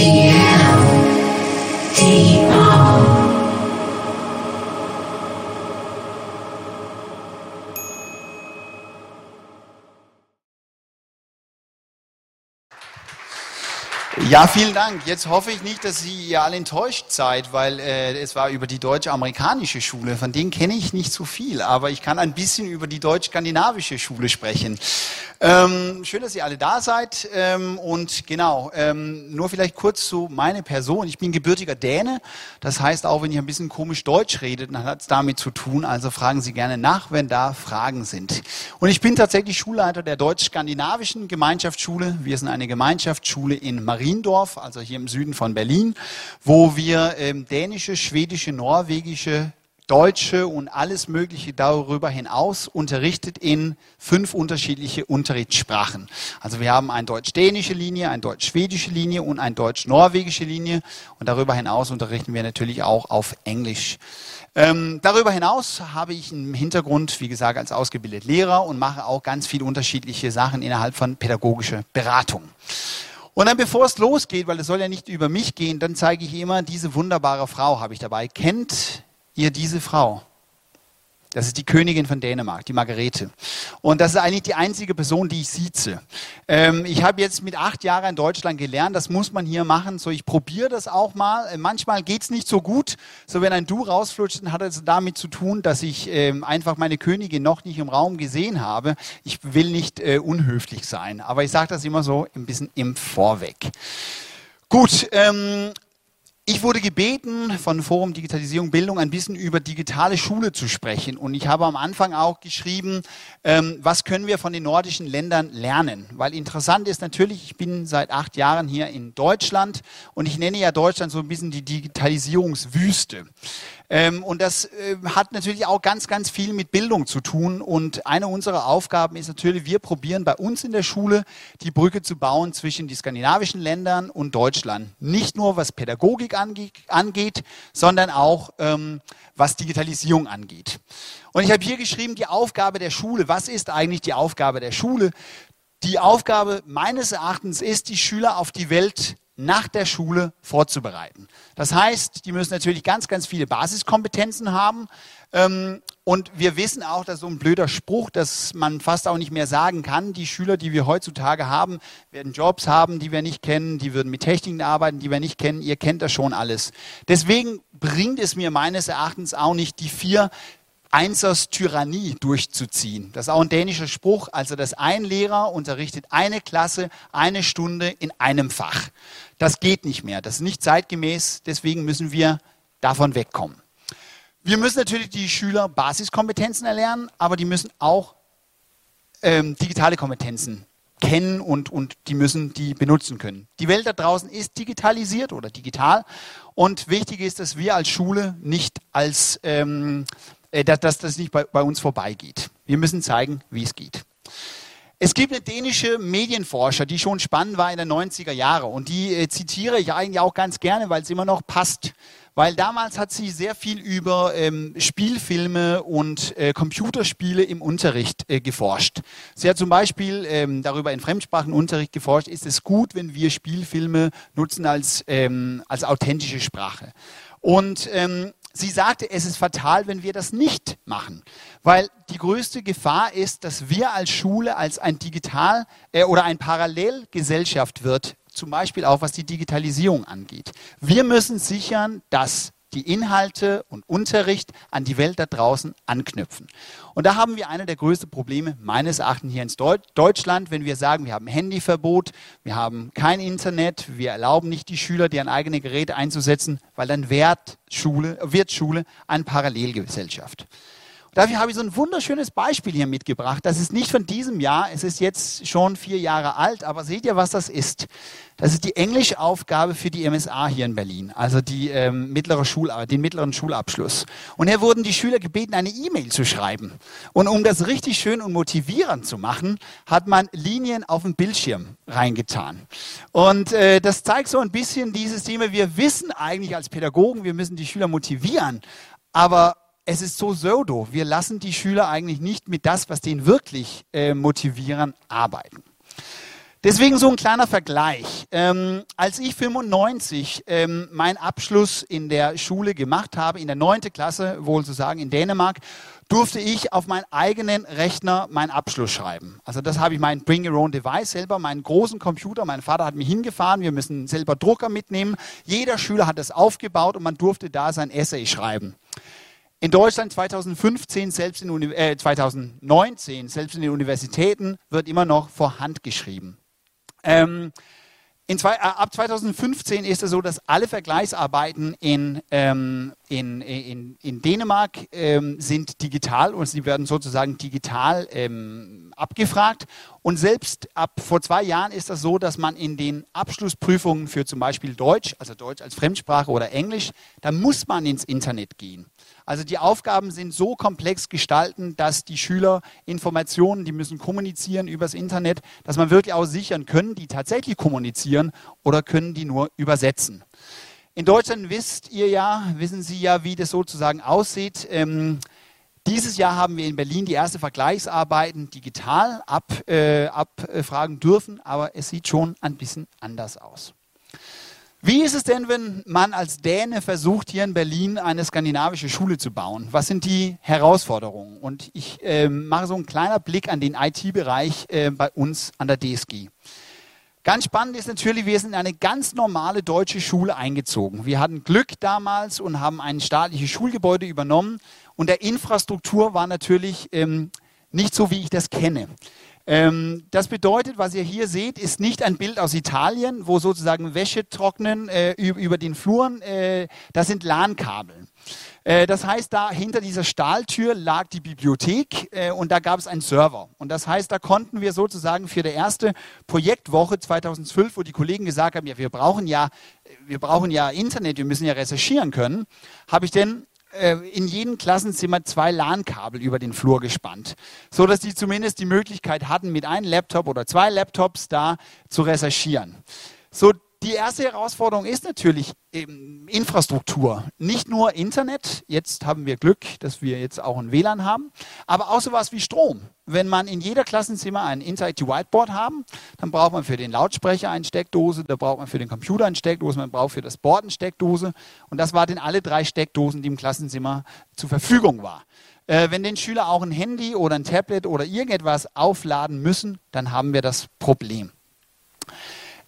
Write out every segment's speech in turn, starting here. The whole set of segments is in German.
Yeah. Ja, vielen Dank. Jetzt hoffe ich nicht, dass Sie alle enttäuscht seid, weil äh, es war über die deutsch-amerikanische Schule. Von denen kenne ich nicht so viel, aber ich kann ein bisschen über die deutsch-skandinavische Schule sprechen. Ähm, schön, dass ihr alle da seid. Ähm, und genau, ähm, nur vielleicht kurz zu meiner Person. Ich bin gebürtiger Däne. Das heißt, auch wenn ich ein bisschen komisch Deutsch rede, dann hat es damit zu tun. Also fragen Sie gerne nach, wenn da Fragen sind. Und ich bin tatsächlich Schulleiter der deutsch-skandinavischen Gemeinschaftsschule. Wir sind eine Gemeinschaftsschule in Mariendorf, also hier im Süden von Berlin, wo wir ähm, dänische, schwedische, norwegische, Deutsche und alles Mögliche darüber hinaus unterrichtet in fünf unterschiedliche Unterrichtssprachen. Also wir haben eine deutsch-dänische Linie, eine deutsch-schwedische Linie und eine deutsch-norwegische Linie. Und darüber hinaus unterrichten wir natürlich auch auf Englisch. Ähm, darüber hinaus habe ich einen Hintergrund, wie gesagt, als ausgebildeter Lehrer und mache auch ganz viele unterschiedliche Sachen innerhalb von pädagogischer Beratung. Und dann, bevor es losgeht, weil es soll ja nicht über mich gehen, dann zeige ich immer diese wunderbare Frau, habe ich dabei. Kennt ihr diese Frau. Das ist die Königin von Dänemark, die Margarete. Und das ist eigentlich die einzige Person, die ich sieze. Ähm, ich habe jetzt mit acht Jahren in Deutschland gelernt, das muss man hier machen. So, ich probiere das auch mal. Äh, manchmal geht es nicht so gut. So, wenn ein Du rausflutscht, dann hat es damit zu tun, dass ich ähm, einfach meine Königin noch nicht im Raum gesehen habe. Ich will nicht äh, unhöflich sein, aber ich sage das immer so ein bisschen im Vorweg. Gut, ähm, ich wurde gebeten von Forum Digitalisierung Bildung ein bisschen über digitale Schule zu sprechen. Und ich habe am Anfang auch geschrieben, ähm, was können wir von den nordischen Ländern lernen? Weil interessant ist natürlich, ich bin seit acht Jahren hier in Deutschland und ich nenne ja Deutschland so ein bisschen die Digitalisierungswüste. Ähm, und das äh, hat natürlich auch ganz, ganz viel mit Bildung zu tun. Und eine unserer Aufgaben ist natürlich, wir probieren bei uns in der Schule die Brücke zu bauen zwischen die skandinavischen Ländern und Deutschland. Nicht nur was Pädagogik ange angeht, sondern auch ähm, was Digitalisierung angeht. Und ich habe hier geschrieben, die Aufgabe der Schule. Was ist eigentlich die Aufgabe der Schule? Die Aufgabe meines Erachtens ist, die Schüler auf die Welt nach der Schule vorzubereiten. Das heißt, die müssen natürlich ganz, ganz viele Basiskompetenzen haben. Ähm, und wir wissen auch, dass so ein blöder Spruch, dass man fast auch nicht mehr sagen kann, die Schüler, die wir heutzutage haben, werden Jobs haben, die wir nicht kennen, die würden mit Techniken arbeiten, die wir nicht kennen. Ihr kennt das schon alles. Deswegen bringt es mir meines Erachtens auch nicht die vier Einsers Tyrannie durchzuziehen. Das ist auch ein dänischer Spruch. Also, dass ein Lehrer unterrichtet eine Klasse eine Stunde in einem Fach. Das geht nicht mehr. Das ist nicht zeitgemäß. Deswegen müssen wir davon wegkommen. Wir müssen natürlich die Schüler Basiskompetenzen erlernen, aber die müssen auch ähm, digitale Kompetenzen kennen und, und die müssen die benutzen können. Die Welt da draußen ist digitalisiert oder digital und wichtig ist, dass wir als Schule nicht als, ähm, äh, dass, dass das nicht bei, bei uns vorbeigeht. Wir müssen zeigen, wie es geht. Es gibt eine dänische Medienforscher, die schon spannend war in den 90er Jahren und die äh, zitiere ich eigentlich auch ganz gerne, weil es immer noch passt. Weil damals hat sie sehr viel über ähm, Spielfilme und äh, Computerspiele im Unterricht äh, geforscht. Sie hat zum Beispiel ähm, darüber in Fremdsprachenunterricht geforscht, ist es gut, wenn wir Spielfilme nutzen als, ähm, als authentische Sprache. Und ähm, sie sagte, es ist fatal, wenn wir das nicht machen, weil die größte Gefahr ist, dass wir als Schule als ein Digital- äh, oder ein Parallelgesellschaft wird, zum Beispiel auch was die Digitalisierung angeht. Wir müssen sichern, dass die Inhalte und Unterricht an die Welt da draußen anknüpfen. Und da haben wir eine der größten Probleme meines Erachtens hier in Deutschland, wenn wir sagen, wir haben Handyverbot, wir haben kein Internet, wir erlauben nicht die Schüler, deren eigene Geräte einzusetzen, weil dann wird Schule, wird Schule eine Parallelgesellschaft. Dafür habe ich so ein wunderschönes Beispiel hier mitgebracht. Das ist nicht von diesem Jahr, es ist jetzt schon vier Jahre alt, aber seht ihr, was das ist? Das ist die Englischaufgabe für die MSA hier in Berlin, also die, ähm, mittlere Schul den mittleren Schulabschluss. Und hier wurden die Schüler gebeten, eine E-Mail zu schreiben. Und um das richtig schön und motivierend zu machen, hat man Linien auf dem Bildschirm reingetan. Und äh, das zeigt so ein bisschen dieses Thema, wir wissen eigentlich als Pädagogen, wir müssen die Schüler motivieren, aber es ist so pseudo. Wir lassen die Schüler eigentlich nicht mit das, was den wirklich äh, motivieren, arbeiten. Deswegen so ein kleiner Vergleich. Ähm, als ich 95 ähm, meinen Abschluss in der Schule gemacht habe, in der neunte Klasse, wohl zu sagen, in Dänemark, durfte ich auf meinen eigenen Rechner meinen Abschluss schreiben. Also das habe ich mein Bring Your Own Device selber, meinen großen Computer. Mein Vater hat mich hingefahren. Wir müssen selber Drucker mitnehmen. Jeder Schüler hat das aufgebaut und man durfte da sein Essay schreiben. In Deutschland 2015, selbst in, äh, 2019, selbst in den Universitäten wird immer noch vor Hand geschrieben. Ähm, zwei, äh, ab 2015 ist es so, dass alle Vergleichsarbeiten in, ähm, in, in, in Dänemark ähm, sind digital und sie werden sozusagen digital ähm, abgefragt. Und selbst ab vor zwei Jahren ist das so, dass man in den Abschlussprüfungen für zum Beispiel Deutsch, also Deutsch als Fremdsprache oder Englisch, da muss man ins Internet gehen. Also die Aufgaben sind so komplex gestalten, dass die Schüler Informationen, die müssen kommunizieren übers Internet, dass man wirklich auch sichern können, die tatsächlich kommunizieren oder können die nur übersetzen. In Deutschland wisst ihr ja, wissen Sie ja, wie das sozusagen aussieht. Ähm, dieses Jahr haben wir in Berlin die erste Vergleichsarbeiten digital ab, äh, abfragen dürfen, aber es sieht schon ein bisschen anders aus. Wie ist es denn, wenn man als Däne versucht, hier in Berlin eine skandinavische Schule zu bauen? Was sind die Herausforderungen? Und ich äh, mache so einen kleinen Blick an den IT-Bereich äh, bei uns an der DSG. Ganz spannend ist natürlich, wir sind in eine ganz normale deutsche Schule eingezogen. Wir hatten Glück damals und haben ein staatliches Schulgebäude übernommen. Und der Infrastruktur war natürlich ähm, nicht so, wie ich das kenne. Ähm, das bedeutet, was ihr hier seht, ist nicht ein Bild aus Italien, wo sozusagen Wäsche trocknen äh, über den Fluren. Äh, das sind LAN-Kabel. Äh, das heißt, da hinter dieser Stahltür lag die Bibliothek äh, und da gab es einen Server. Und das heißt, da konnten wir sozusagen für die erste Projektwoche 2012, wo die Kollegen gesagt haben, ja, wir brauchen ja, wir brauchen ja Internet, wir müssen ja recherchieren können, habe ich denn äh, in jedem Klassenzimmer zwei LAN-Kabel über den Flur gespannt, so dass die zumindest die Möglichkeit hatten, mit einem Laptop oder zwei Laptops da zu recherchieren. So die erste Herausforderung ist natürlich Infrastruktur. Nicht nur Internet, jetzt haben wir Glück, dass wir jetzt auch ein WLAN haben, aber auch sowas wie Strom. Wenn man in jeder Klassenzimmer ein Interactive Whiteboard haben, dann braucht man für den Lautsprecher eine Steckdose, da braucht man für den Computer eine Steckdose, man braucht für das Board eine Steckdose und das waren alle drei Steckdosen, die im Klassenzimmer zur Verfügung waren. Äh, wenn den Schüler auch ein Handy oder ein Tablet oder irgendetwas aufladen müssen, dann haben wir das Problem.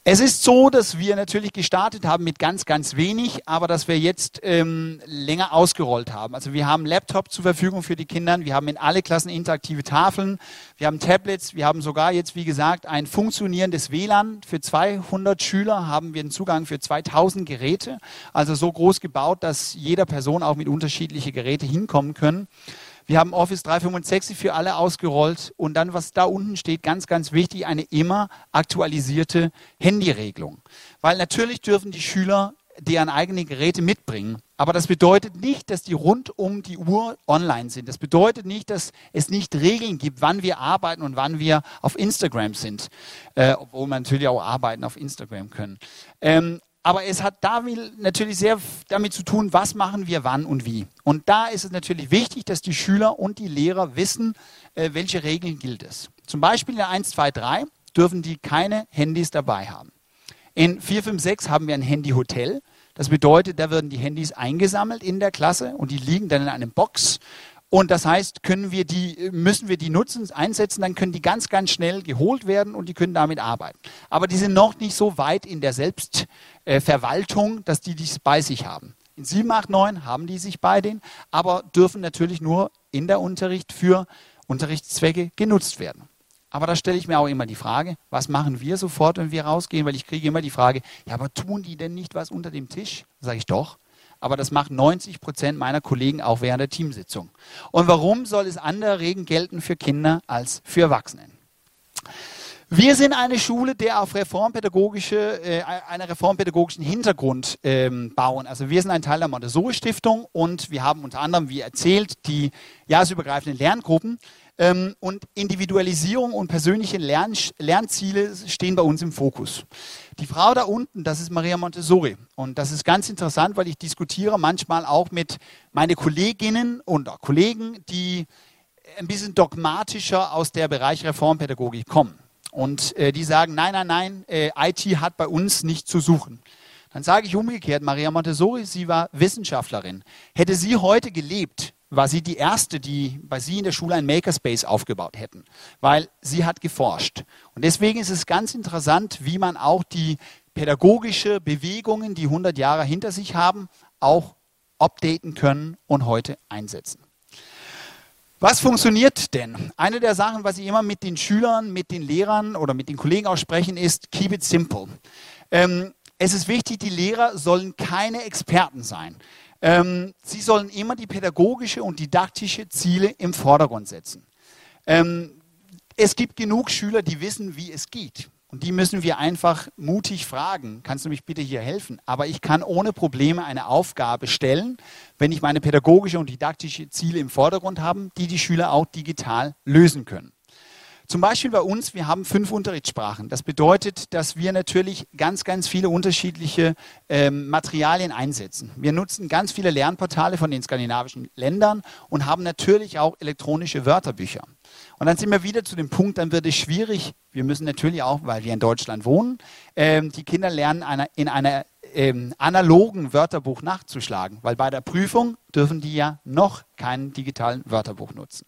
Es ist so, dass wir natürlich gestartet haben mit ganz, ganz wenig, aber dass wir jetzt ähm, länger ausgerollt haben. Also wir haben Laptop zur Verfügung für die Kinder, wir haben in alle Klassen interaktive Tafeln, wir haben Tablets, wir haben sogar jetzt, wie gesagt, ein funktionierendes WLAN. Für 200 Schüler haben wir einen Zugang für 2000 Geräte, also so groß gebaut, dass jeder Person auch mit unterschiedlichen Geräten hinkommen können. Wir haben Office 365 für alle ausgerollt und dann, was da unten steht, ganz, ganz wichtig, eine immer aktualisierte Handyregelung. Weil natürlich dürfen die Schüler deren eigene Geräte mitbringen. Aber das bedeutet nicht, dass die rund um die Uhr online sind. Das bedeutet nicht, dass es nicht Regeln gibt, wann wir arbeiten und wann wir auf Instagram sind. Äh, obwohl wir natürlich auch arbeiten auf Instagram können. Ähm, aber es hat da natürlich sehr damit zu tun, was machen wir wann und wie. Und da ist es natürlich wichtig, dass die Schüler und die Lehrer wissen, äh, welche Regeln gilt es. Zum Beispiel in der 1, 2, 3 dürfen die keine Handys dabei haben. In 4, 5, 6 haben wir ein Handyhotel. Das bedeutet, da werden die Handys eingesammelt in der Klasse und die liegen dann in einem Box und das heißt, können wir die, müssen wir die nutzen, einsetzen, dann können die ganz, ganz schnell geholt werden und die können damit arbeiten. Aber die sind noch nicht so weit in der Selbstverwaltung, dass die dies bei sich haben. In 7, 8, 9 haben die sich bei denen, aber dürfen natürlich nur in der Unterricht für Unterrichtszwecke genutzt werden. Aber da stelle ich mir auch immer die Frage, was machen wir sofort, wenn wir rausgehen? Weil ich kriege immer die Frage, ja, aber tun die denn nicht was unter dem Tisch? Sage ich doch aber das machen 90 Prozent meiner Kollegen auch während der Teamsitzung. Und warum soll es andere Regeln gelten für Kinder als für Erwachsene? Wir sind eine Schule, der auf reformpädagogische, äh, einen reformpädagogischen Hintergrund ähm, bauen. Also wir sind ein Teil der Montessori Stiftung und wir haben unter anderem, wie erzählt, die jahresübergreifenden Lerngruppen. Ähm, und Individualisierung und persönliche Lern Lernziele stehen bei uns im Fokus. Die Frau da unten, das ist Maria Montessori. Und das ist ganz interessant, weil ich diskutiere manchmal auch mit meinen Kolleginnen und Kollegen, die ein bisschen dogmatischer aus der Bereich Reformpädagogik kommen. Und äh, die sagen, nein, nein, nein, äh, IT hat bei uns nichts zu suchen. Dann sage ich umgekehrt, Maria Montessori, sie war Wissenschaftlerin. Hätte sie heute gelebt, war sie die erste, die bei sie in der Schule ein Makerspace aufgebaut hätten, weil sie hat geforscht. Und deswegen ist es ganz interessant, wie man auch die pädagogische Bewegungen, die 100 Jahre hinter sich haben, auch updaten können und heute einsetzen. Was funktioniert denn? Eine der Sachen, was ich immer mit den Schülern, mit den Lehrern oder mit den Kollegen aussprechen, ist keep it simple. Ähm, es ist wichtig, die Lehrer sollen keine Experten sein. Ähm, sie sollen immer die pädagogische und didaktische Ziele im Vordergrund setzen. Ähm, es gibt genug Schüler, die wissen, wie es geht. Und die müssen wir einfach mutig fragen, kannst du mich bitte hier helfen? Aber ich kann ohne Probleme eine Aufgabe stellen, wenn ich meine pädagogische und didaktische Ziele im Vordergrund habe, die die Schüler auch digital lösen können. Zum Beispiel bei uns, wir haben fünf Unterrichtssprachen. Das bedeutet, dass wir natürlich ganz, ganz viele unterschiedliche ähm, Materialien einsetzen. Wir nutzen ganz viele Lernportale von den skandinavischen Ländern und haben natürlich auch elektronische Wörterbücher. Und dann sind wir wieder zu dem Punkt, dann wird es schwierig. Wir müssen natürlich auch, weil wir in Deutschland wohnen, ähm, die Kinder lernen einer, in einer ähm, analogen Wörterbuch nachzuschlagen, weil bei der Prüfung dürfen die ja noch kein digitalen Wörterbuch nutzen.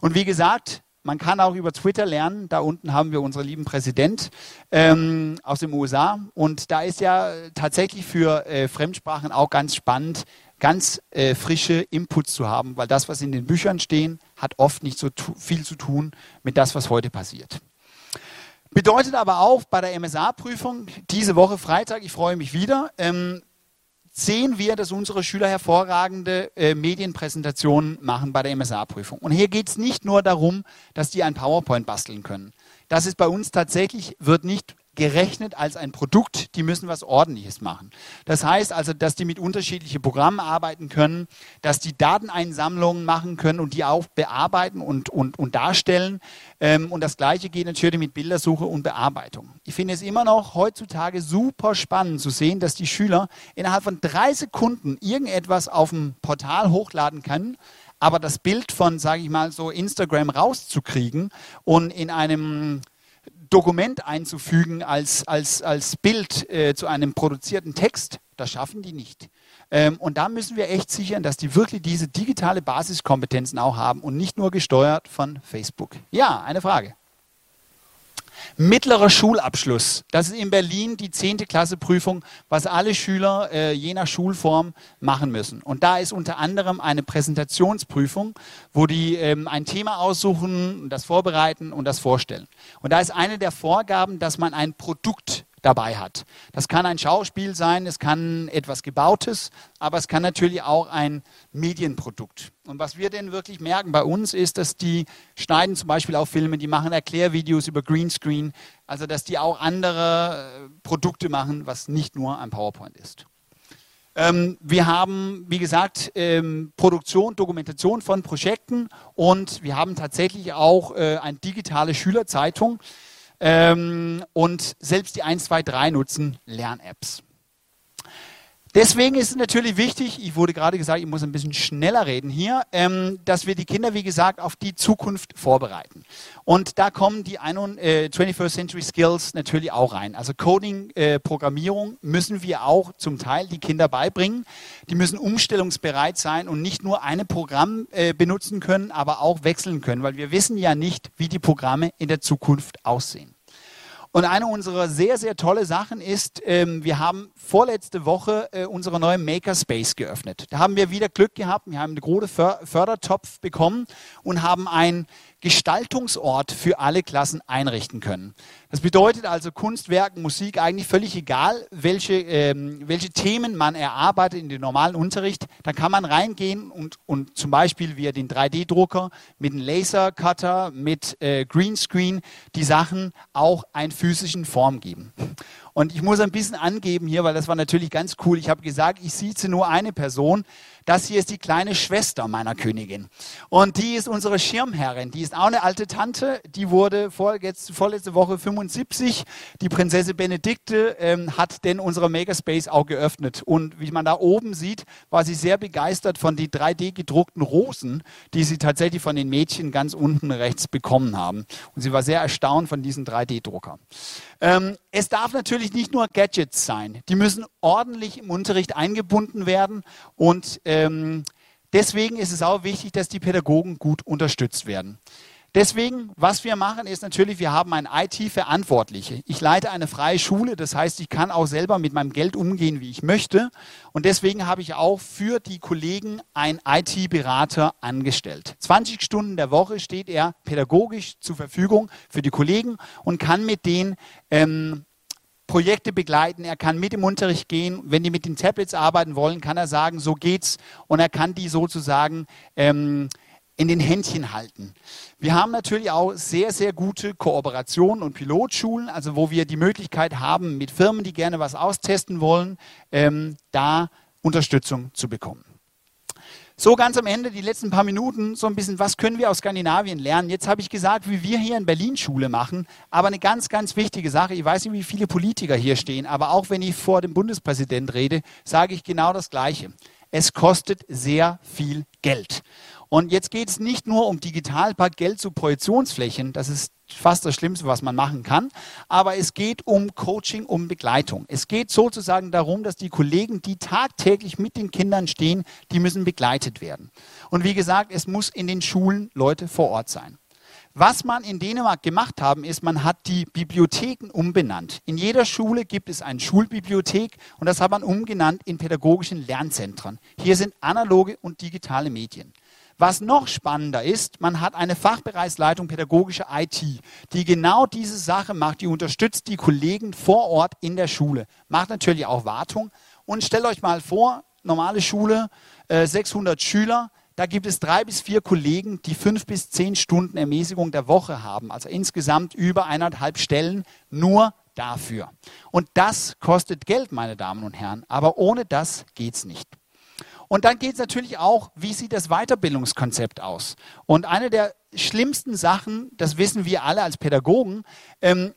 Und wie gesagt, man kann auch über Twitter lernen. Da unten haben wir unseren lieben Präsident ähm, aus den USA. Und da ist ja tatsächlich für äh, Fremdsprachen auch ganz spannend, ganz äh, frische Inputs zu haben, weil das, was in den Büchern stehen, hat oft nicht so viel zu tun mit das, was heute passiert. Bedeutet aber auch bei der MSA-Prüfung diese Woche Freitag, ich freue mich wieder, ähm, sehen wir, dass unsere Schüler hervorragende äh, Medienpräsentationen machen bei der MSA-Prüfung. Und hier geht es nicht nur darum, dass die ein PowerPoint basteln können. Das ist bei uns tatsächlich, wird nicht gerechnet als ein Produkt, die müssen was Ordentliches machen. Das heißt also, dass die mit unterschiedlichen Programmen arbeiten können, dass die Dateneinsammlungen machen können und die auch bearbeiten und, und, und darstellen. Ähm, und das Gleiche geht natürlich mit Bildersuche und Bearbeitung. Ich finde es immer noch heutzutage super spannend zu sehen, dass die Schüler innerhalb von drei Sekunden irgendetwas auf dem Portal hochladen können, aber das Bild von, sage ich mal, so Instagram rauszukriegen und in einem Dokument einzufügen als, als, als Bild äh, zu einem produzierten Text, das schaffen die nicht. Ähm, und da müssen wir echt sichern, dass die wirklich diese digitale Basiskompetenzen auch haben und nicht nur gesteuert von Facebook. Ja, eine Frage. Mittlerer Schulabschluss. Das ist in Berlin die 10. Klasse Prüfung, was alle Schüler äh, je nach Schulform machen müssen. Und da ist unter anderem eine Präsentationsprüfung, wo die ähm, ein Thema aussuchen, das vorbereiten und das vorstellen. Und da ist eine der Vorgaben, dass man ein Produkt dabei hat. Das kann ein Schauspiel sein, es kann etwas Gebautes, aber es kann natürlich auch ein Medienprodukt. Und was wir denn wirklich merken bei uns ist, dass die schneiden zum Beispiel auch Filme, die machen Erklärvideos über Greenscreen, also dass die auch andere äh, Produkte machen, was nicht nur ein PowerPoint ist. Ähm, wir haben, wie gesagt, ähm, Produktion, Dokumentation von Projekten und wir haben tatsächlich auch äh, eine digitale Schülerzeitung. Ähm, und selbst die 1, 2, 3 nutzen Lern-Apps. Deswegen ist es natürlich wichtig, ich wurde gerade gesagt, ich muss ein bisschen schneller reden hier, ähm, dass wir die Kinder, wie gesagt, auf die Zukunft vorbereiten. Und da kommen die 21st äh, Century Skills natürlich auch rein. Also Coding, äh, Programmierung müssen wir auch zum Teil die Kinder beibringen. Die müssen umstellungsbereit sein und nicht nur ein Programm äh, benutzen können, aber auch wechseln können, weil wir wissen ja nicht, wie die Programme in der Zukunft aussehen. Und eine unserer sehr, sehr tolle Sachen ist, ähm, wir haben vorletzte Woche äh, unsere neue Makerspace geöffnet. Da haben wir wieder Glück gehabt. Wir haben einen großen Fördertopf bekommen und haben ein Gestaltungsort für alle Klassen einrichten können. Das bedeutet also Kunstwerken, Musik, eigentlich völlig egal, welche, ähm, welche Themen man erarbeitet in den normalen Unterricht. Da kann man reingehen und, und zum Beispiel via den 3D-Drucker mit einem Lasercutter, mit äh, Greenscreen die Sachen auch einen physischen Form geben. Und ich muss ein bisschen angeben hier, weil das war natürlich ganz cool. Ich habe gesagt, ich sieze nur eine Person. Das hier ist die kleine Schwester meiner Königin. Und die ist unsere Schirmherrin. Die ist auch eine alte Tante. Die wurde vor, jetzt, vorletzte Woche 75. Die Prinzessin Benedikte ähm, hat denn unsere Makerspace auch geöffnet. Und wie man da oben sieht, war sie sehr begeistert von den 3D gedruckten Rosen, die sie tatsächlich von den Mädchen ganz unten rechts bekommen haben. Und sie war sehr erstaunt von diesen 3D-Drucker. Ähm, es darf natürlich nicht nur Gadgets sein. Die müssen ordentlich im Unterricht eingebunden werden und ähm, deswegen ist es auch wichtig, dass die Pädagogen gut unterstützt werden. Deswegen, was wir machen, ist natürlich, wir haben einen IT-Verantwortliche. Ich leite eine freie Schule, das heißt, ich kann auch selber mit meinem Geld umgehen, wie ich möchte. Und deswegen habe ich auch für die Kollegen einen IT-Berater angestellt. 20 Stunden der Woche steht er pädagogisch zur Verfügung für die Kollegen und kann mit denen ähm, Projekte begleiten, er kann mit im Unterricht gehen. Wenn die mit den Tablets arbeiten wollen, kann er sagen, so geht's. Und er kann die sozusagen ähm, in den Händchen halten. Wir haben natürlich auch sehr, sehr gute Kooperationen und Pilotschulen, also wo wir die Möglichkeit haben, mit Firmen, die gerne was austesten wollen, ähm, da Unterstützung zu bekommen. So ganz am Ende, die letzten paar Minuten, so ein bisschen, was können wir aus Skandinavien lernen? Jetzt habe ich gesagt, wie wir hier in Berlin Schule machen, aber eine ganz, ganz wichtige Sache, ich weiß nicht, wie viele Politiker hier stehen, aber auch wenn ich vor dem Bundespräsident rede, sage ich genau das Gleiche. Es kostet sehr viel Geld. Und jetzt geht es nicht nur um Digitalpakt, Geld zu Projektionsflächen, das ist fast das Schlimmste, was man machen kann, aber es geht um Coaching, um Begleitung. Es geht sozusagen darum, dass die Kollegen, die tagtäglich mit den Kindern stehen, die müssen begleitet werden. Und wie gesagt, es muss in den Schulen Leute vor Ort sein. Was man in Dänemark gemacht haben, ist, man hat die Bibliotheken umbenannt. In jeder Schule gibt es eine Schulbibliothek und das hat man umgenannt in pädagogischen Lernzentren. Hier sind analoge und digitale Medien. Was noch spannender ist, man hat eine Fachbereichsleitung pädagogische IT, die genau diese Sache macht, die unterstützt die Kollegen vor Ort in der Schule, macht natürlich auch Wartung. Und stellt euch mal vor, normale Schule, 600 äh, Schüler, da gibt es drei bis vier Kollegen, die fünf bis zehn Stunden Ermäßigung der Woche haben. Also insgesamt über eineinhalb Stellen nur dafür. Und das kostet Geld, meine Damen und Herren. Aber ohne das geht es nicht. Und dann geht es natürlich auch, wie sieht das Weiterbildungskonzept aus? Und eine der schlimmsten Sachen, das wissen wir alle als Pädagogen, ähm,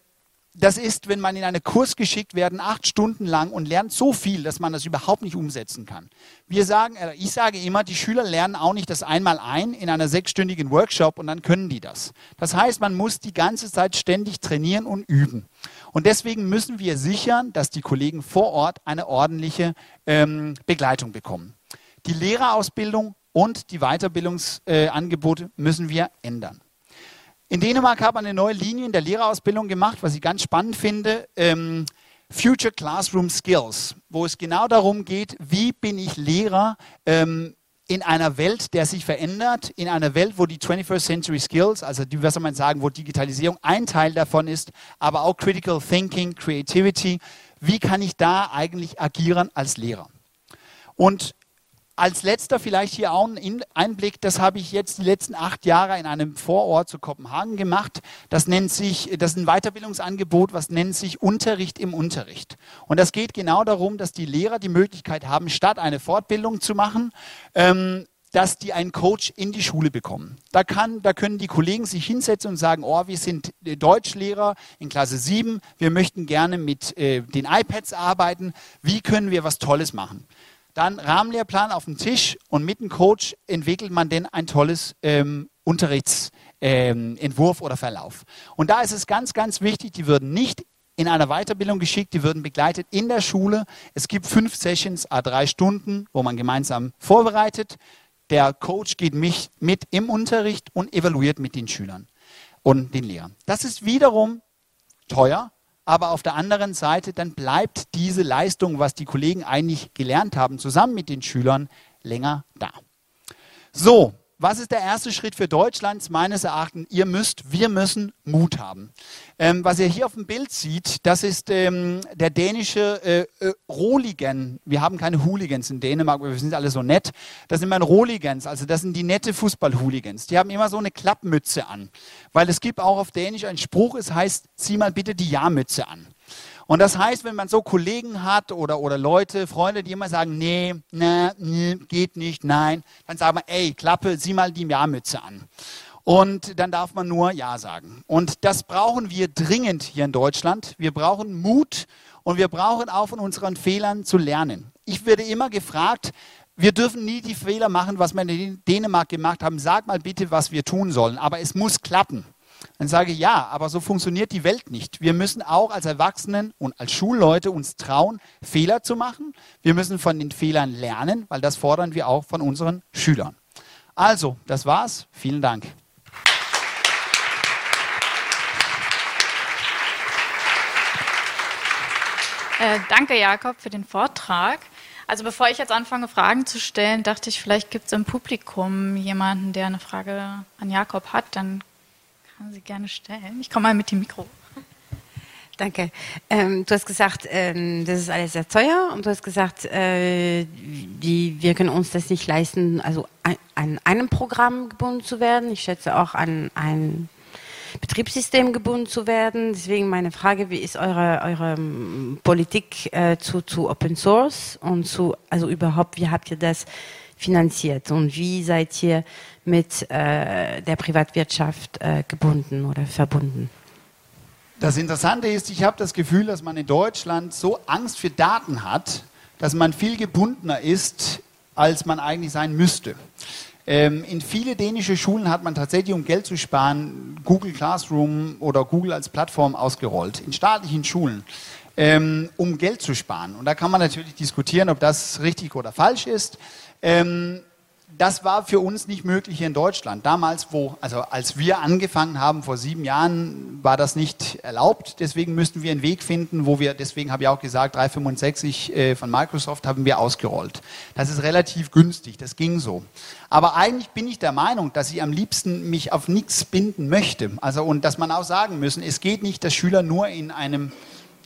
das ist, wenn man in einen Kurs geschickt werden, acht Stunden lang und lernt so viel, dass man das überhaupt nicht umsetzen kann. Wir sagen, äh, ich sage immer, die Schüler lernen auch nicht das einmal ein in einer sechsstündigen Workshop und dann können die das. Das heißt, man muss die ganze Zeit ständig trainieren und üben. Und deswegen müssen wir sichern, dass die Kollegen vor Ort eine ordentliche ähm, Begleitung bekommen. Die Lehrerausbildung und die Weiterbildungsangebote äh, müssen wir ändern. In Dänemark hat man eine neue Linie in der Lehrerausbildung gemacht, was ich ganz spannend finde. Ähm, Future Classroom Skills, wo es genau darum geht, wie bin ich Lehrer ähm, in einer Welt, der sich verändert, in einer Welt, wo die 21st Century Skills, also die, was soll man sagen, wo Digitalisierung ein Teil davon ist, aber auch Critical Thinking, Creativity, wie kann ich da eigentlich agieren als Lehrer? Und als letzter vielleicht hier auch ein Einblick, das habe ich jetzt die letzten acht Jahre in einem Vorort zu Kopenhagen gemacht. Das nennt sich, das ist ein Weiterbildungsangebot, was nennt sich Unterricht im Unterricht. Und das geht genau darum, dass die Lehrer die Möglichkeit haben, statt eine Fortbildung zu machen, ähm, dass die einen Coach in die Schule bekommen. Da, kann, da können die Kollegen sich hinsetzen und sagen, oh, wir sind äh, Deutschlehrer in Klasse 7, wir möchten gerne mit äh, den iPads arbeiten, wie können wir was Tolles machen? Dann Rahmenlehrplan auf dem Tisch und mit dem Coach entwickelt man dann ein tolles ähm, Unterrichtsentwurf ähm, oder Verlauf. Und da ist es ganz, ganz wichtig, die würden nicht in einer Weiterbildung geschickt, die würden begleitet in der Schule. Es gibt fünf Sessions, a drei Stunden, wo man gemeinsam vorbereitet. Der Coach geht mich mit im Unterricht und evaluiert mit den Schülern und den Lehrern. Das ist wiederum teuer, aber auf der anderen Seite dann bleibt diese Leistung, was die Kollegen eigentlich gelernt haben, zusammen mit den Schülern länger da. So, was ist der erste Schritt für Deutschland? Meines Erachtens, ihr müsst, wir müssen Mut haben. Ähm, was ihr hier auf dem Bild seht, das ist ähm, der dänische äh, äh, Rohligen. Wir haben keine Hooligans in Dänemark, wir sind alle so nett. Das sind immer Rohligans, also das sind die nette Fußball-Hooligans. Die haben immer so eine Klappmütze an. Weil es gibt auch auf Dänisch einen Spruch, es heißt, zieh mal bitte die Jahrmütze an. Und das heißt, wenn man so Kollegen hat oder, oder Leute, Freunde, die immer sagen, nee, nee, nee, geht nicht, nein, dann sagt man, ey, Klappe, sieh mal die Jahrmütze an. Und dann darf man nur Ja sagen. Und das brauchen wir dringend hier in Deutschland. Wir brauchen Mut und wir brauchen auch von unseren Fehlern zu lernen. Ich werde immer gefragt, wir dürfen nie die Fehler machen, was wir in Dänemark gemacht haben. Sag mal bitte, was wir tun sollen. Aber es muss klappen. Dann sage ich, ja, aber so funktioniert die Welt nicht. Wir müssen auch als Erwachsenen und als Schulleute uns trauen, Fehler zu machen. Wir müssen von den Fehlern lernen, weil das fordern wir auch von unseren Schülern. Also, das war's. Vielen Dank. Äh, danke, Jakob, für den Vortrag. Also bevor ich jetzt anfange, Fragen zu stellen, dachte ich, vielleicht gibt es im Publikum jemanden, der eine Frage an Jakob hat. Dann kann sie gerne stellen. Ich komme mal mit dem Mikro. Danke. Ähm, du hast gesagt, ähm, das ist alles sehr teuer und du hast gesagt, äh, die, wir können uns das nicht leisten, also an, an einem Programm gebunden zu werden. Ich schätze auch an ein Betriebssystem gebunden zu werden. Deswegen meine Frage, wie ist eure, eure ähm, Politik äh, zu, zu Open Source und zu, also überhaupt, wie habt ihr das finanziert und wie seid ihr mit äh, der Privatwirtschaft äh, gebunden oder verbunden? Das Interessante ist, ich habe das Gefühl, dass man in Deutschland so Angst für Daten hat, dass man viel gebundener ist, als man eigentlich sein müsste. Ähm, in viele dänische Schulen hat man tatsächlich, um Geld zu sparen, Google Classroom oder Google als Plattform ausgerollt. In staatlichen Schulen. Ähm, um Geld zu sparen. Und da kann man natürlich diskutieren, ob das richtig oder falsch ist. Ähm, das war für uns nicht möglich hier in Deutschland. Damals, wo, also als wir angefangen haben, vor sieben Jahren, war das nicht erlaubt. Deswegen müssten wir einen Weg finden, wo wir, deswegen habe ich auch gesagt, 365 äh, von Microsoft haben wir ausgerollt. Das ist relativ günstig, das ging so. Aber eigentlich bin ich der Meinung, dass ich am liebsten mich auf nichts binden möchte. Also, und dass man auch sagen müssen, es geht nicht, dass Schüler nur in einem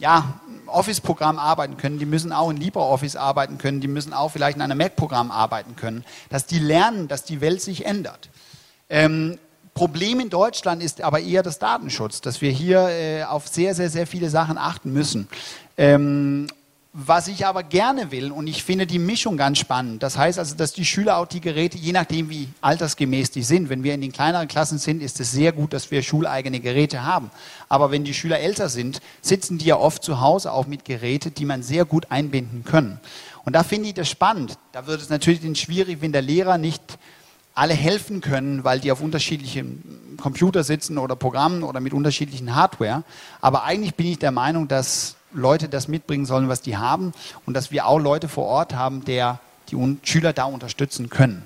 ja, Office-Programm arbeiten können, die müssen auch in LibreOffice arbeiten können, die müssen auch vielleicht in einem Mac-Programm arbeiten können, dass die lernen, dass die Welt sich ändert. Ähm, Problem in Deutschland ist aber eher das Datenschutz, dass wir hier äh, auf sehr, sehr, sehr viele Sachen achten müssen. Ähm, was ich aber gerne will, und ich finde die Mischung ganz spannend, das heißt also, dass die Schüler auch die Geräte, je nachdem wie altersgemäß die sind, wenn wir in den kleineren Klassen sind, ist es sehr gut, dass wir schuleigene Geräte haben. Aber wenn die Schüler älter sind, sitzen die ja oft zu Hause auch mit Geräten, die man sehr gut einbinden können. Und da finde ich das spannend. Da wird es natürlich schwierig, wenn der Lehrer nicht alle helfen können, weil die auf unterschiedlichen Computer sitzen oder Programmen oder mit unterschiedlichen Hardware. Aber eigentlich bin ich der Meinung, dass Leute das mitbringen sollen, was die haben und dass wir auch Leute vor Ort haben, der die Schüler da unterstützen können.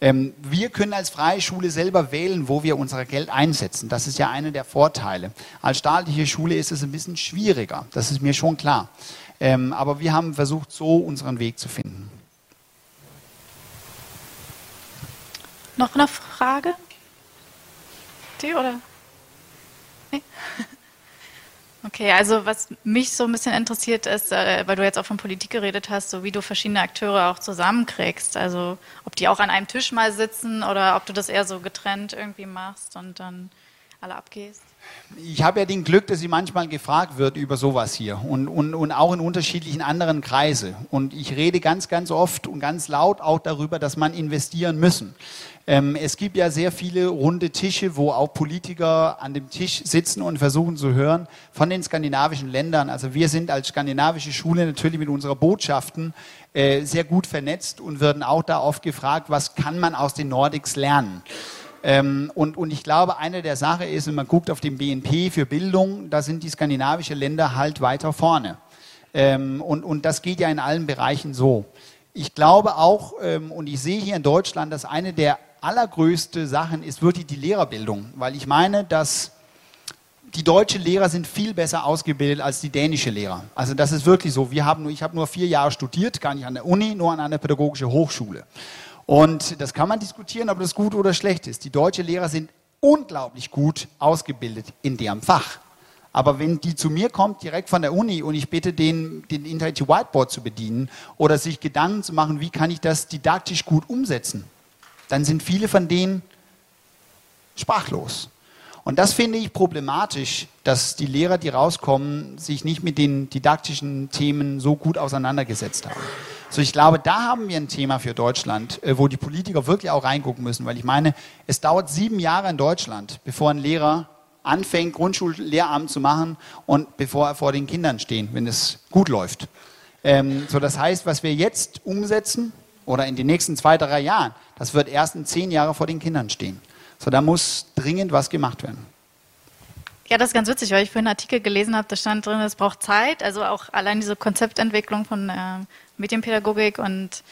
Ähm, wir können als freie Schule selber wählen, wo wir unser Geld einsetzen. Das ist ja einer der Vorteile. Als staatliche Schule ist es ein bisschen schwieriger, das ist mir schon klar. Ähm, aber wir haben versucht, so unseren Weg zu finden. Noch eine Frage? Die oder? Nee? Okay, also was mich so ein bisschen interessiert ist, äh, weil du jetzt auch von Politik geredet hast, so wie du verschiedene Akteure auch zusammenkriegst. Also ob die auch an einem Tisch mal sitzen oder ob du das eher so getrennt irgendwie machst und dann alle abgehst. Ich habe ja den Glück, dass sie manchmal gefragt wird über sowas hier und, und, und auch in unterschiedlichen anderen Kreise. Und ich rede ganz, ganz oft und ganz laut auch darüber, dass man investieren müssen. Ähm, es gibt ja sehr viele runde Tische, wo auch Politiker an dem Tisch sitzen und versuchen zu hören von den skandinavischen Ländern. Also wir sind als skandinavische Schule natürlich mit unserer Botschaften äh, sehr gut vernetzt und werden auch da oft gefragt, was kann man aus den Nordics lernen. Ähm, und, und ich glaube, eine der Sachen ist, wenn man guckt auf den BNP für Bildung, da sind die skandinavischen Länder halt weiter vorne. Ähm, und, und das geht ja in allen Bereichen so. Ich glaube auch, ähm, und ich sehe hier in Deutschland, dass eine der allergrößte Sachen ist wirklich die Lehrerbildung, weil ich meine, dass die deutschen Lehrer sind viel besser ausgebildet als die dänischen Lehrer. Also das ist wirklich so. Wir haben nur, ich habe nur vier Jahre studiert, gar nicht an der Uni, nur an einer pädagogischen Hochschule. Und das kann man diskutieren, ob das gut oder schlecht ist. Die deutschen Lehrer sind unglaublich gut ausgebildet in deren Fach. Aber wenn die zu mir kommt, direkt von der Uni, und ich bitte den, den Interactive Whiteboard zu bedienen oder sich Gedanken zu machen, wie kann ich das didaktisch gut umsetzen, dann sind viele von denen sprachlos. Und das finde ich problematisch, dass die Lehrer, die rauskommen, sich nicht mit den didaktischen Themen so gut auseinandergesetzt haben. So, ich glaube, da haben wir ein Thema für Deutschland, äh, wo die Politiker wirklich auch reingucken müssen, weil ich meine, es dauert sieben Jahre in Deutschland, bevor ein Lehrer anfängt, Grundschullehramt zu machen und bevor er vor den Kindern steht, wenn es gut läuft. Ähm, so, das heißt, was wir jetzt umsetzen oder in den nächsten zwei, drei Jahren, das wird erst in zehn Jahren vor den Kindern stehen. So, da muss dringend was gemacht werden. Ja, das ist ganz witzig, weil ich vorhin einen Artikel gelesen habe, da stand drin, es braucht Zeit, also auch allein diese Konzeptentwicklung von äh, Medienpädagogik und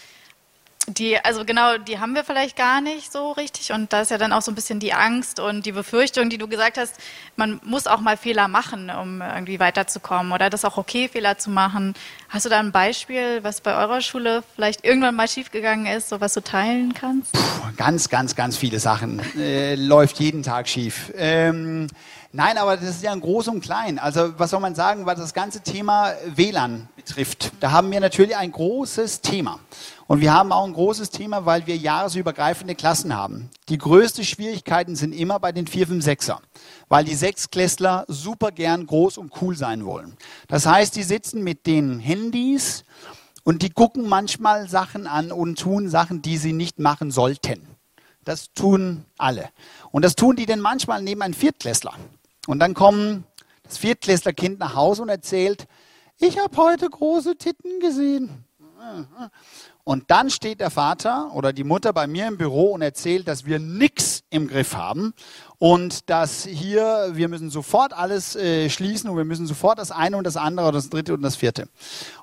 die, also genau, die haben wir vielleicht gar nicht so richtig. Und da ist ja dann auch so ein bisschen die Angst und die Befürchtung, die du gesagt hast, man muss auch mal Fehler machen, um irgendwie weiterzukommen. Oder das auch okay, Fehler zu machen. Hast du da ein Beispiel, was bei eurer Schule vielleicht irgendwann mal schiefgegangen ist, so was du teilen kannst? Puh, ganz, ganz, ganz viele Sachen. Äh, läuft jeden Tag schief. Ähm, nein, aber das ist ja ein Groß und Klein. Also was soll man sagen, was das ganze Thema WLAN betrifft? Da haben wir natürlich ein großes Thema. Und wir haben auch ein großes Thema, weil wir jahresübergreifende Klassen haben. Die größten Schwierigkeiten sind immer bei den 4, 5, 6er, weil die Sechsklässler super gern groß und cool sein wollen. Das heißt, die sitzen mit den Handys und die gucken manchmal Sachen an und tun Sachen, die sie nicht machen sollten. Das tun alle. Und das tun die denn manchmal neben einem Viertklässler. Und dann kommt das Viertklässlerkind nach Hause und erzählt, ich habe heute große Titten gesehen. Und dann steht der Vater oder die Mutter bei mir im Büro und erzählt, dass wir nichts im Griff haben und dass hier wir müssen sofort alles äh, schließen und wir müssen sofort das eine und das andere oder das dritte und das vierte.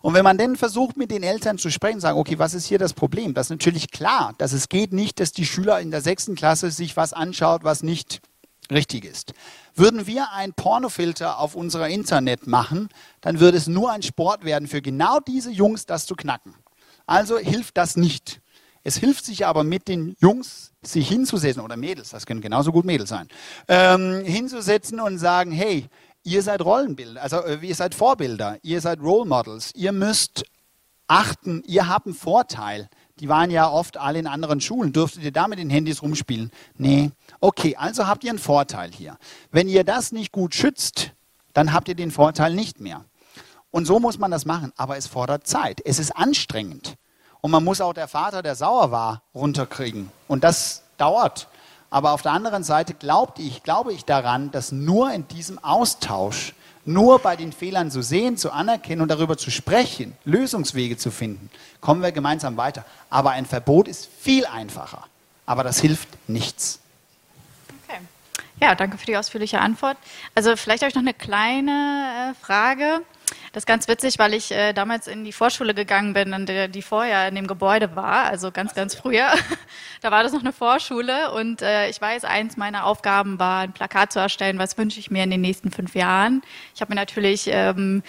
Und wenn man dann versucht, mit den Eltern zu sprechen, sagen, okay, was ist hier das Problem? Das ist natürlich klar, dass es geht nicht, dass die Schüler in der sechsten Klasse sich was anschaut, was nicht richtig ist. Würden wir ein Pornofilter auf unserer Internet machen, dann würde es nur ein Sport werden für genau diese Jungs, das zu knacken. Also hilft das nicht. Es hilft sich aber mit den Jungs, sich hinzusetzen, oder Mädels, das können genauso gut Mädels sein, ähm, hinzusetzen und sagen, hey, ihr seid Rollenbilder, also äh, ihr seid Vorbilder, ihr seid Role Models, ihr müsst achten, ihr habt einen Vorteil. Die waren ja oft alle in anderen Schulen. Dürftet ihr da mit den Handys rumspielen? Nee. Okay, also habt ihr einen Vorteil hier. Wenn ihr das nicht gut schützt, dann habt ihr den Vorteil nicht mehr. Und so muss man das machen, aber es fordert Zeit. Es ist anstrengend. Und man muss auch der Vater, der sauer war, runterkriegen. Und das dauert. Aber auf der anderen Seite glaubt ich, glaube ich daran, dass nur in diesem Austausch, nur bei den Fehlern zu sehen, zu anerkennen und darüber zu sprechen, Lösungswege zu finden, kommen wir gemeinsam weiter. Aber ein Verbot ist viel einfacher. Aber das hilft nichts. Okay. Ja, danke für die ausführliche Antwort. Also vielleicht habe ich noch eine kleine äh, Frage. Das ist ganz witzig, weil ich äh, damals in die Vorschule gegangen bin, und der, die vorher in dem Gebäude war, also ganz, ganz früher. da war das noch eine Vorschule und äh, ich weiß, eins meiner Aufgaben war, ein Plakat zu erstellen, was wünsche ich mir in den nächsten fünf Jahren. Ich habe mir natürlich ähm,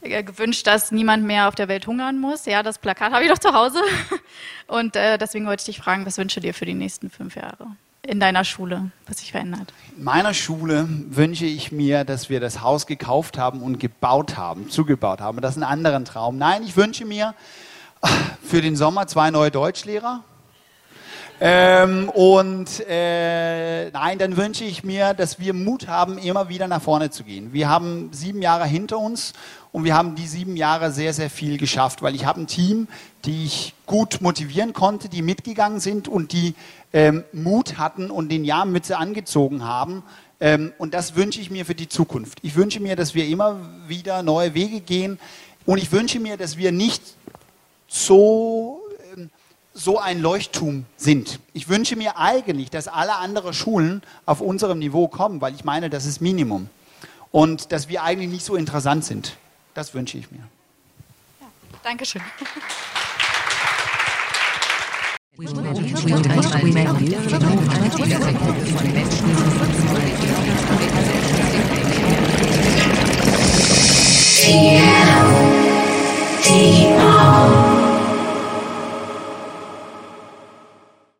äh, gewünscht, dass niemand mehr auf der Welt hungern muss. Ja, das Plakat habe ich noch zu Hause. Und äh, deswegen wollte ich dich fragen, was wünsche dir für die nächsten fünf Jahre? In deiner Schule, was sich verändert? In meiner Schule wünsche ich mir, dass wir das Haus gekauft haben und gebaut haben, zugebaut haben. Das ist ein anderer Traum. Nein, ich wünsche mir für den Sommer zwei neue Deutschlehrer. Ähm, und äh, nein, dann wünsche ich mir, dass wir Mut haben, immer wieder nach vorne zu gehen. Wir haben sieben Jahre hinter uns und wir haben die sieben Jahre sehr, sehr viel geschafft, weil ich habe ein Team, die ich gut motivieren konnte, die mitgegangen sind und die ähm, Mut hatten und den Jahrmütze angezogen haben. Ähm, und das wünsche ich mir für die Zukunft. Ich wünsche mir, dass wir immer wieder neue Wege gehen. Und ich wünsche mir, dass wir nicht so, so ein Leuchtturm sind. Ich wünsche mir eigentlich, dass alle anderen Schulen auf unserem Niveau kommen, weil ich meine, das ist Minimum. Und dass wir eigentlich nicht so interessant sind. Das wünsche ich mir. Ja, Dankeschön. Yeah.